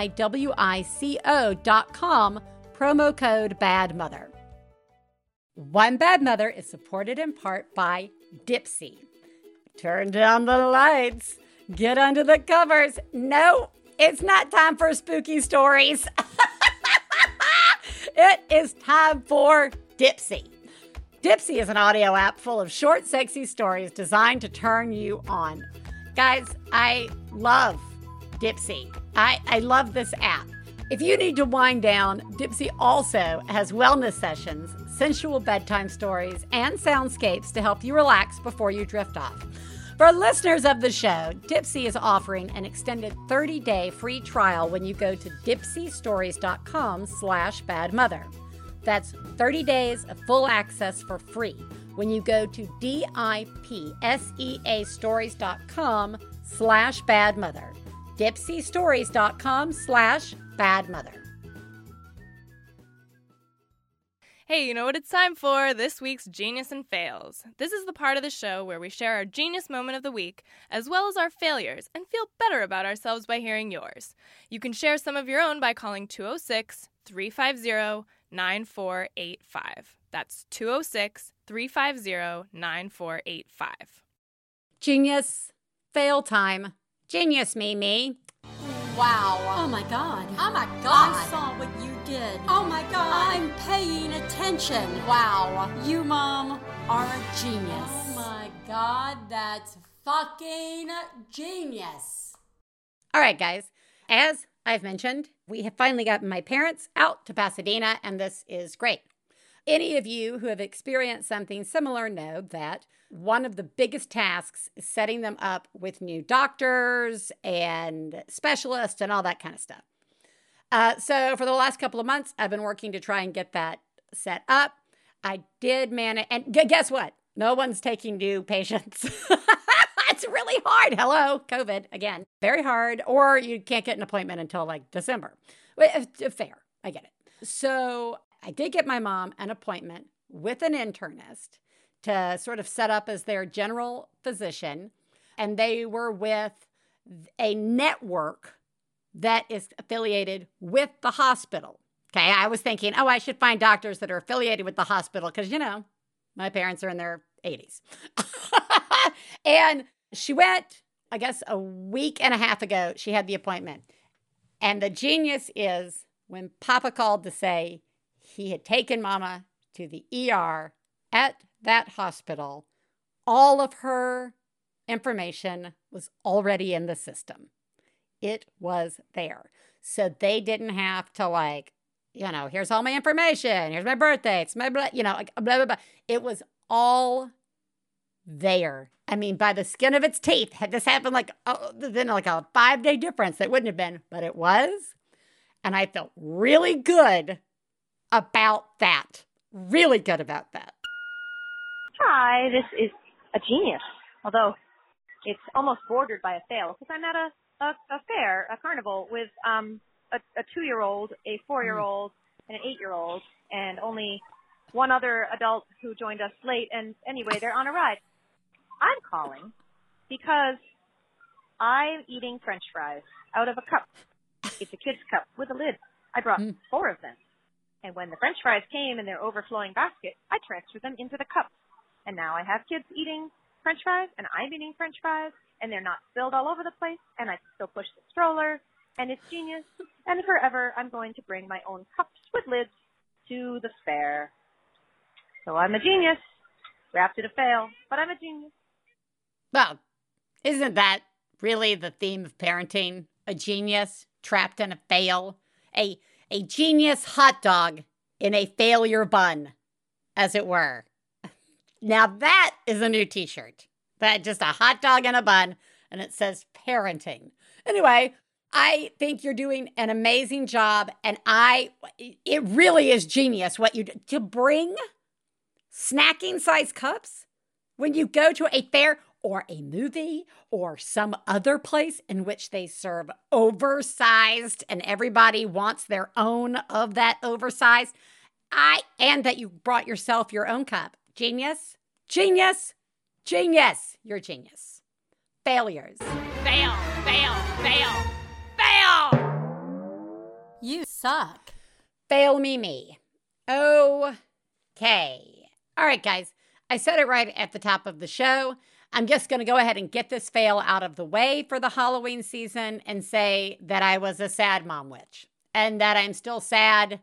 promo code BADMOTHER. One Bad Mother is supported in part by Dipsea. Turn down the lights, get under the covers. No, it's not time for spooky stories. it is time for Dipsea. Dipsea is an audio app full of short, sexy stories designed to turn you on. Guys, I love Dipsea. I, I love this app. If you need to wind down, Dipsea also has wellness sessions, sensual bedtime stories, and soundscapes to help you relax before you drift off. For listeners of the show, Dipsea is offering an extended 30-day free trial when you go to dipseastories.com slash badmother. That's 30 days of full access for free when you go to D-I-P-S-E-A stories.com slash badmother. dipseastories.com slash badmother. Hey, you know what it's time for? This week's Genius and Fails. This is the part of the show where we share our genius moment of the week, as well as our failures, and feel better about ourselves by hearing yours. You can share some of your own by calling 206 350 9485. That's 206 350 9485. Genius, fail time. Genius, Mimi. Wow. Oh my god. Oh my God. I saw what you did. Oh my God. I'm paying attention. Wow. You, Mom, are a genius. Oh my God. That's fucking genius. All right, guys. As I've mentioned, we have finally gotten my parents out to Pasadena, and this is great. Any of you who have experienced something similar know that one of the biggest tasks is setting them up with new doctors and specialists and all that kind of stuff. Uh, so, for the last couple of months, I've been working to try and get that set up. I did manage, and gu- guess what? No one's taking new patients. it's really hard. Hello, COVID again. Very hard. Or you can't get an appointment until like December. Fair. I get it. So I did get my mom an appointment with an internist to sort of set up as their general physician. And they were with a network that is affiliated with the hospital. Okay. I was thinking, oh, I should find doctors that are affiliated with the hospital because, you know, my parents are in their 80s. and she went, I guess, a week and a half ago. She had the appointment. And the genius is when Papa called to say he had taken Mama to the ER at that hospital, all of her information was already in the system. It was there. So they didn't have to, like, you know, here's all my information. Here's my birthday. It's my, blah, you know, like, blah, blah, blah. It was all there. I mean, by the skin of its teeth. Had this happened like, oh, then like a five day difference, that wouldn't have been, but it was. And I felt really good about that. Really good about that. Hi, this is a genius. Although it's almost bordered by a fail because I'm at a, a, a fair, a carnival with um a, a two year old, a four year old, and an eight year old, and only one other adult who joined us late. And anyway, they're on a ride. I'm calling because I'm eating French fries out of a cup. It's a kid's cup with a lid. I brought Mm. four of them. And when the French fries came in their overflowing basket, I transferred them into the cup. And now I have kids eating French fries, and I'm eating French fries, and they're not spilled all over the place, and I can still push the stroller, and it's genius. And forever, I'm going to bring my own cups with lids to the fair. So I'm a genius. Wrapped to a fail, but I'm a genius. Well, isn't that really the theme of parenting? A genius trapped in a fail? A, a genius hot dog in a failure bun, as it were. Now that is a new t shirt. That just a hot dog in a bun, and it says parenting. Anyway, I think you're doing an amazing job, and I, it really is genius what you do. To bring snacking size cups when you go to a fair or a movie or some other place in which they serve oversized and everybody wants their own of that oversized. I and that you brought yourself your own cup. Genius. Genius. Genius. You're genius. Failures. Fail fail fail fail. You suck. fail me me. Okay. All right guys. I said it right at the top of the show i'm just going to go ahead and get this fail out of the way for the halloween season and say that i was a sad mom witch and that i'm still sad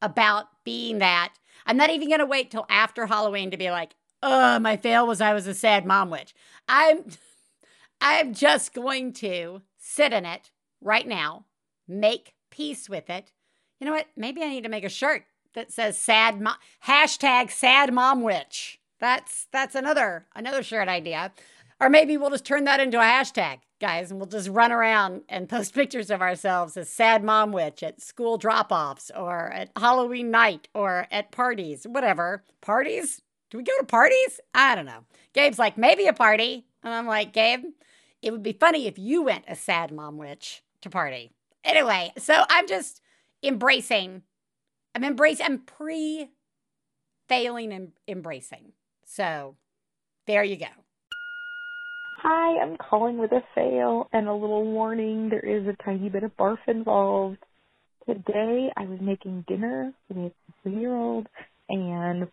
about being that. I'm not even going to wait till after halloween to be like oh my fail was i was a sad mom witch. I'm i'm just going to sit in it right now make peace with it. You know what? Maybe i need to make a shirt that says sad mom hashtag sad mom witch that's that's another another shirt idea. Or maybe we'll just turn that into a hashtag guys and we'll just run around and post pictures of ourselves as sad mom witch at school drop-offs or at halloween night or at parties whatever. Parties? Do we go to parties? I don't know. Gabe's like maybe a party. And i'm like gabe it would be funny if you went a sad mom witch to party. Anyway so i'm just embracing i'm embracing i'm pre failing and embracing. So there you go. Hi, I'm calling with a fail and a little warning. There is a tiny bit of barf involved. Today I was making dinner with a three year old and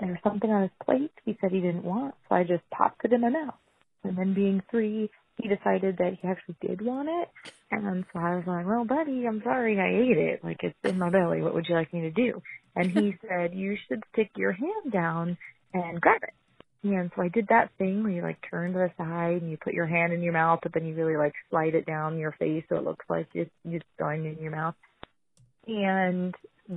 there was something on his plate he said he didn't want, so I just popped it in my mouth. And then being three, he decided that he actually did want it. And so I was like, Well, buddy, I'm sorry I ate it. Like it's in my belly. What would you like me to do? And he said, You should stick your hand down and grab it. And so I did that thing where you like turn to the side and you put your hand in your mouth, but then you really like slide it down your face so it looks like it's it's going in your mouth. And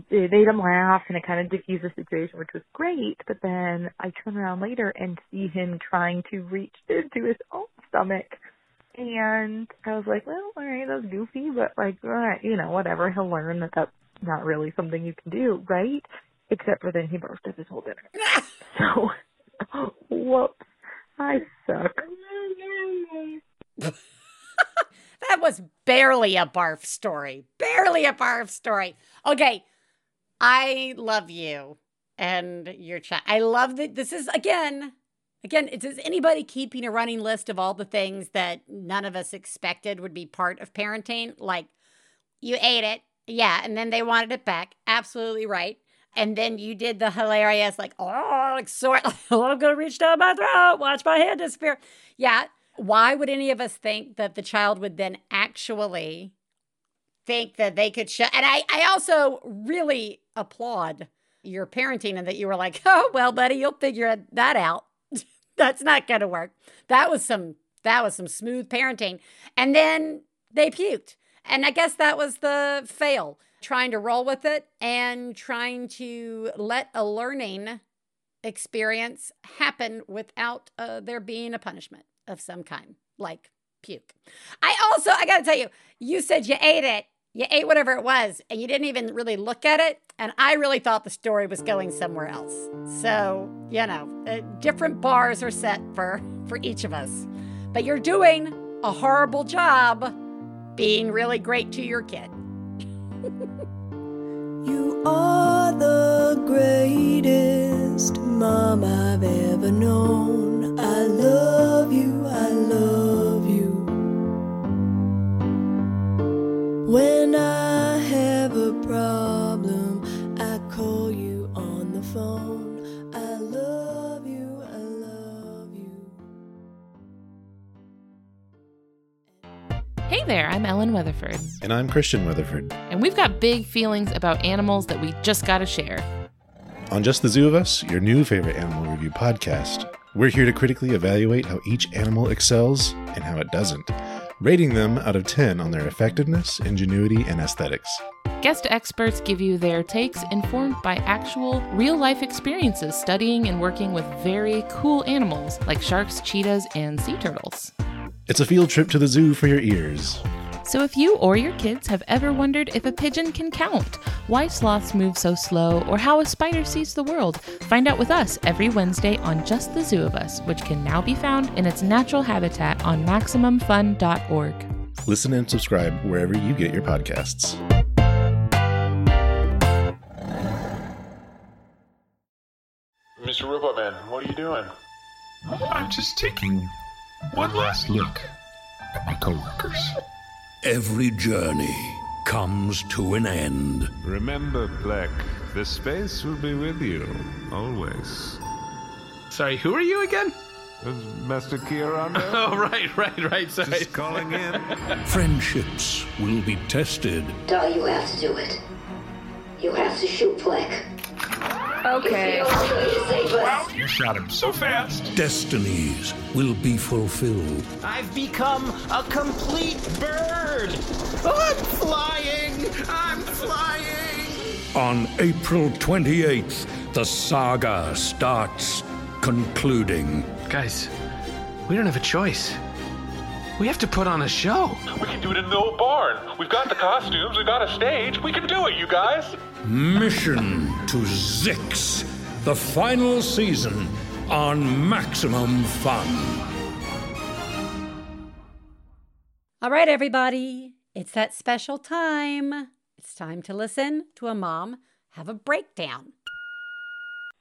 it made him laugh and it kind of diffused the situation, which was great. But then I turn around later and see him trying to reach into his own stomach. And I was like, well, all right, that's goofy, but like, all right, you know, whatever. He'll learn that that's not really something you can do, right? Except for then he burst up his whole dinner. so Whoops. I suck. that was barely a barf story. Barely a barf story. Okay. I love you and your chat. I love that this is again, again, is anybody keeping a running list of all the things that none of us expected would be part of parenting? Like you ate it. Yeah. And then they wanted it back. Absolutely right. And then you did the hilarious, like, oh, like, sort, I'm to reach down my throat, watch my hand disappear. Yeah. Why would any of us think that the child would then actually think that they could show? And I, I also really applaud your parenting and that you were like, oh, well, buddy, you'll figure that out. That's not to work. That was some, that was some smooth parenting. And then they puked. And I guess that was the fail trying to roll with it and trying to let a learning experience happen without uh, there being a punishment of some kind, like puke. I also, I got to tell you, you said you ate it. You ate whatever it was, and you didn't even really look at it. And I really thought the story was going somewhere else. So, you know, uh, different bars are set for, for each of us. But you're doing a horrible job being really great to your kid. You are the greatest mom I've ever known. I love you, I love you. When I have a problem, I call you on the phone. There, I'm Ellen Weatherford. And I'm Christian Weatherford. And we've got big feelings about animals that we just gotta share. On Just the Zoo of Us, your new favorite animal review podcast, we're here to critically evaluate how each animal excels and how it doesn't, rating them out of 10 on their effectiveness, ingenuity, and aesthetics. Guest experts give you their takes informed by actual real life experiences studying and working with very cool animals like sharks, cheetahs, and sea turtles. It's a field trip to the zoo for your ears. So, if you or your kids have ever wondered if a pigeon can count, why sloths move so slow, or how a spider sees the world, find out with us every Wednesday on Just the Zoo of Us, which can now be found in its natural habitat on MaximumFun.org. Listen and subscribe wherever you get your podcasts. Mr. Robot Man, what are you doing? I'm just taking one last look at my coworkers. Every journey comes to an end. Remember, Black, the space will be with you, always. Sorry, who are you again? Master Kieran. Oh, right, right, right. Sorry. Just calling in. Friendships will be tested. Doll, you have to do it. You have to shoot Fleck. Okay. Wow, you shot him so fast. Destinies will be fulfilled. I've become a complete bird. I'm flying. I'm flying. On April 28th, the saga starts concluding. Guys, we don't have a choice. We have to put on a show. We can do it in the old barn. We've got the costumes, we've got a stage. We can do it, you guys. Mission to Zyx, the final season on Maximum Fun. All right, everybody, it's that special time. It's time to listen to a mom have a breakdown.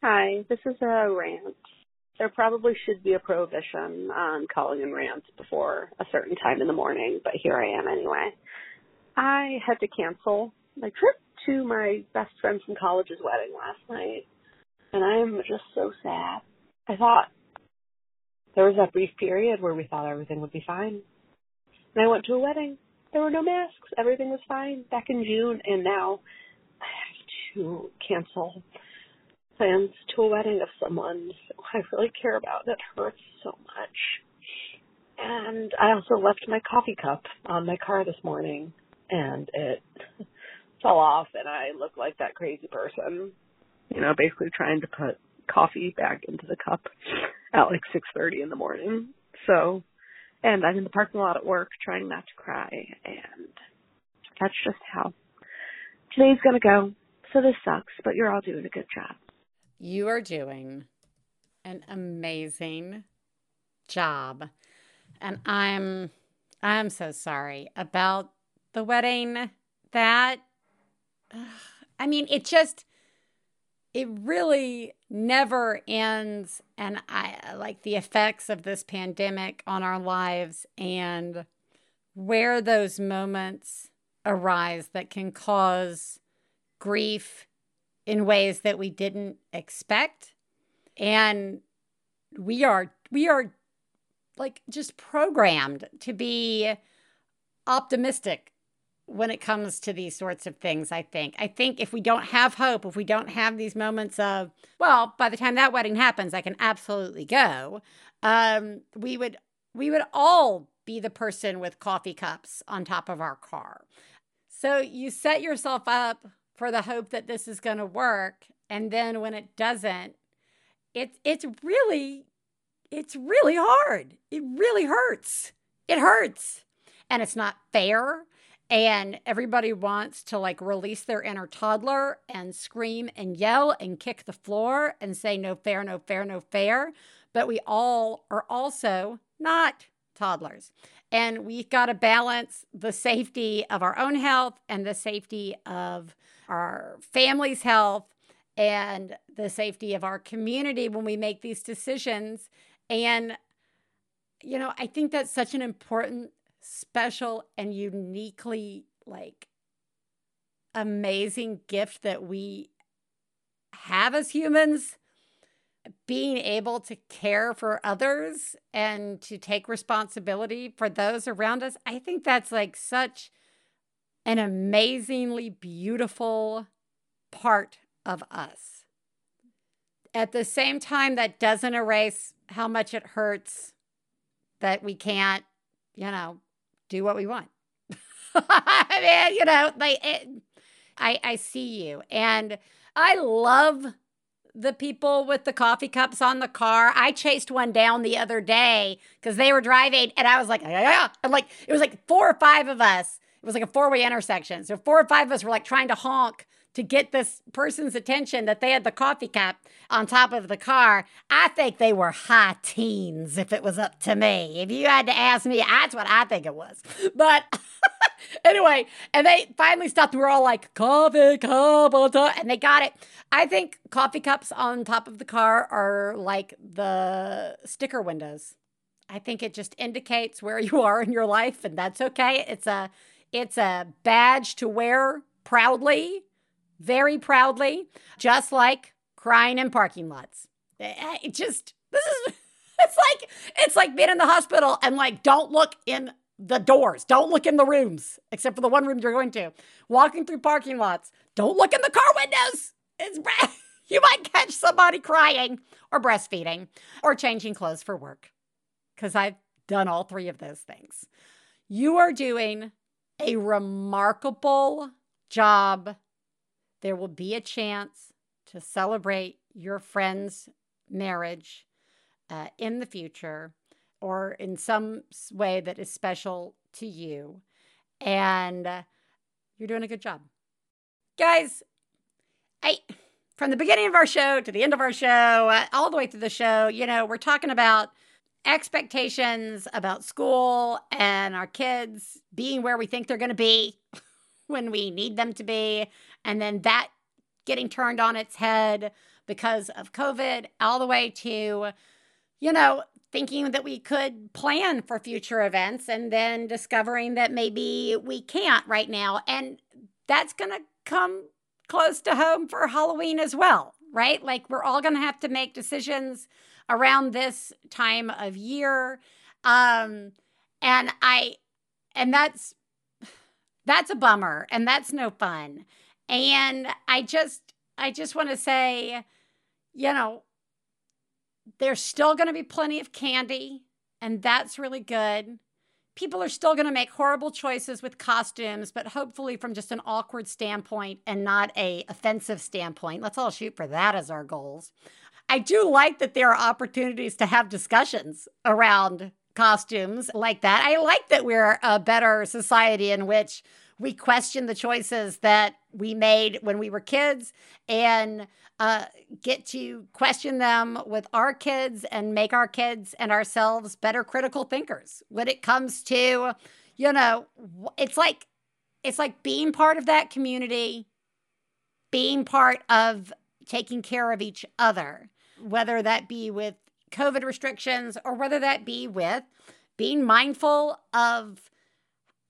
Hi, this is a rant. There probably should be a prohibition on calling in rants before a certain time in the morning, but here I am anyway. I had to cancel my trip to my best friend from college's wedding last night, and I am just so sad. I thought there was that brief period where we thought everything would be fine. And I went to a wedding. There were no masks. Everything was fine back in June, and now I have to cancel plans to a wedding of someone I really care about that hurts so much. And I also left my coffee cup on my car this morning and it fell off and I look like that crazy person. You know, basically trying to put coffee back into the cup at like 6:30 in the morning. So, and I'm in the parking lot at work trying not to cry and that's just how today's going to go. So this sucks, but you're all doing a good job. You are doing an amazing job. And I'm I'm so sorry about the wedding that I mean, it just it really never ends and I like the effects of this pandemic on our lives and where those moments arise that can cause grief in ways that we didn't expect. And we are we are like just programmed to be optimistic when it comes to these sorts of things, I think. I think if we don't have hope, if we don't have these moments of, well, by the time that wedding happens, I can absolutely go, um, we would we would all be the person with coffee cups on top of our car. So you set yourself up for the hope that this is going to work, and then when it doesn't, it's it's really it's really hard. It really hurts. It hurts. And it's not fair and everybody wants to like release their inner toddler and scream and yell and kick the floor and say no fair no fair no fair. But we all are also not toddlers. And we've got to balance the safety of our own health and the safety of our family's health and the safety of our community when we make these decisions. And you know i think that's such an important special and uniquely like amazing gift that we have as humans being able to care for others and to take responsibility for those around us i think that's like such an amazingly beautiful part of us. At the same time that doesn't erase how much it hurts that we can't you know do what we want. I mean, you know, it, I I see you, and I love the people with the coffee cups on the car. I chased one down the other day because they were driving, and I was like, yeah, and like it was like four or five of us. It was like a four way intersection, so four or five of us were like trying to honk to get this person's attention that they had the coffee cup on top of the car. I think they were high teens if it was up to me. If you had to ask me, that's what I think it was. But anyway, and they finally stopped. We were all like, coffee cup on top, and they got it. I think coffee cups on top of the car are like the sticker windows. I think it just indicates where you are in your life, and that's okay. It's a it's a badge to wear proudly very proudly, just like crying in parking lots. Eh, eh, it just, this is, it's like, it's like being in the hospital and like, don't look in the doors, don't look in the rooms, except for the one room you're going to. Walking through parking lots, don't look in the car windows. It's, you might catch somebody crying or breastfeeding or changing clothes for work. Because I've done all three of those things. You are doing a remarkable job there will be a chance to celebrate your friend's marriage uh, in the future or in some way that is special to you. And uh, you're doing a good job. Guys, I from the beginning of our show to the end of our show, uh, all the way through the show, you know, we're talking about expectations about school and our kids being where we think they're going to be when we need them to be and then that getting turned on its head because of COVID, all the way to, you know, thinking that we could plan for future events and then discovering that maybe we can't right now. And that's going to come close to home for Halloween as well, right? Like we're all going to have to make decisions around this time of year. Um and I and that's that's a bummer and that's no fun. And I just I just want to say, you know, there's still going to be plenty of candy and that's really good. People are still going to make horrible choices with costumes, but hopefully from just an awkward standpoint and not a offensive standpoint. Let's all shoot for that as our goals. I do like that there are opportunities to have discussions around costumes like that. I like that we're a better society in which we question the choices that we made when we were kids and uh, get to question them with our kids and make our kids and ourselves better critical thinkers when it comes to, you know, it's like it's like being part of that community, being part of taking care of each other, whether that be with COVID restrictions or whether that be with being mindful of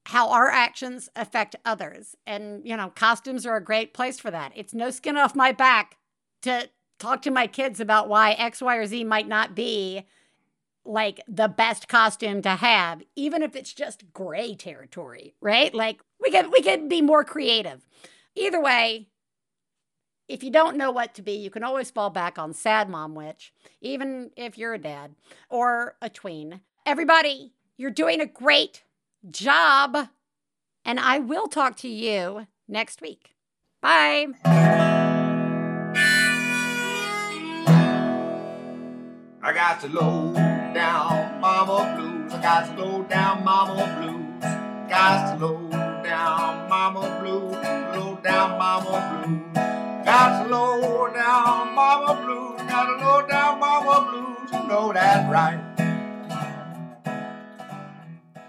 how our actions affect others. And, you know, costumes are a great place for that. It's no skin off my back to talk to my kids about why X, Y, or Z might not be like the best costume to have, even if it's just gray territory, right? Like we could we could be more creative. Either way, if you don't know what to be, you can always fall back on Sad Mom Witch, even if you're a dad or a tween. Everybody, you're doing a great job. And I will talk to you next week. Bye. I got to low down mama blues. I got to low down mama blues. Got to low down mama blues. Low down mama blues. Got to low down mama blues. Got to low down mama blues. You know that right.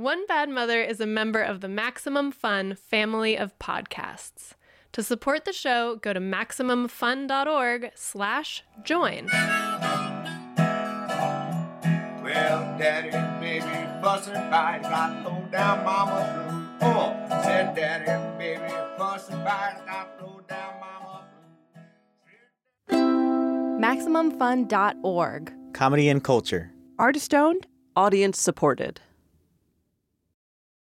One Bad Mother is a member of the Maximum Fun family of podcasts. To support the show, go to MaximumFun.org slash join. Well, daddy and baby fussing fight, got low down mama blue. Oh, said daddy and baby fussing fight, got low down mama MaximumFun.org. Comedy and culture. Artist owned, audience supported.